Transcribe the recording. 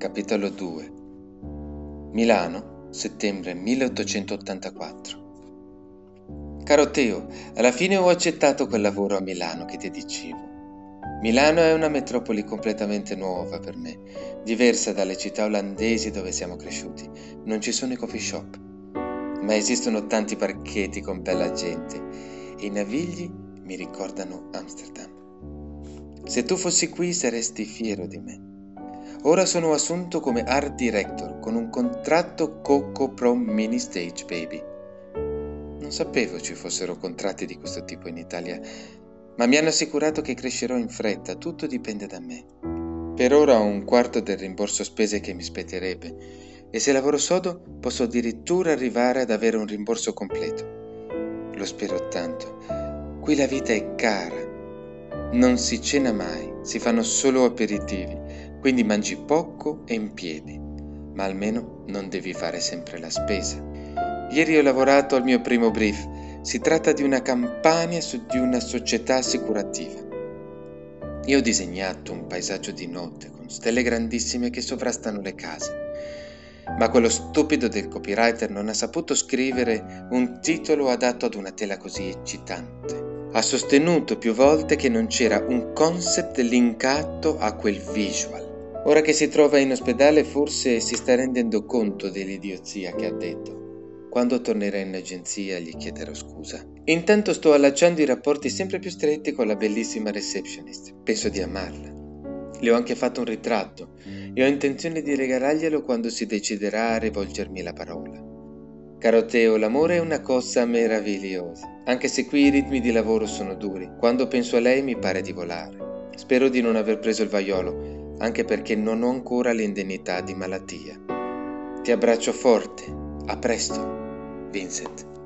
Capitolo 2 Milano, settembre 1884 Caro Teo, alla fine ho accettato quel lavoro a Milano che ti dicevo. Milano è una metropoli completamente nuova per me, diversa dalle città olandesi dove siamo cresciuti. Non ci sono i coffee shop, ma esistono tanti parchetti con bella gente e i navigli mi ricordano Amsterdam. Se tu fossi qui saresti fiero di me. Ora sono assunto come art director con un contratto Coco Pro Mini Stage Baby. Non sapevo ci fossero contratti di questo tipo in Italia, ma mi hanno assicurato che crescerò in fretta, tutto dipende da me. Per ora ho un quarto del rimborso spese che mi spetterebbe e se lavoro sodo posso addirittura arrivare ad avere un rimborso completo. Lo spero tanto. Qui la vita è cara. Non si cena mai, si fanno solo aperitivi quindi mangi poco e in piedi, ma almeno non devi fare sempre la spesa. Ieri ho lavorato al mio primo brief, si tratta di una campagna su di una società assicurativa. Io ho disegnato un paesaggio di notte con stelle grandissime che sovrastano le case, ma quello stupido del copywriter non ha saputo scrivere un titolo adatto ad una tela così eccitante. Ha sostenuto più volte che non c'era un concept linkato a quel visual. Ora che si trova in ospedale forse si sta rendendo conto dell'idiozia che ha detto. Quando tornerà in agenzia gli chiederò scusa. Intanto sto allacciando i rapporti sempre più stretti con la bellissima receptionist. Penso di amarla. Le ho anche fatto un ritratto e ho intenzione di regalarglielo quando si deciderà a rivolgermi la parola. Caro Teo, l'amore è una cosa meravigliosa, anche se qui i ritmi di lavoro sono duri. Quando penso a lei mi pare di volare. Spero di non aver preso il vaiolo, anche perché non ho ancora l'indennità di malattia. Ti abbraccio forte, a presto, Vincent.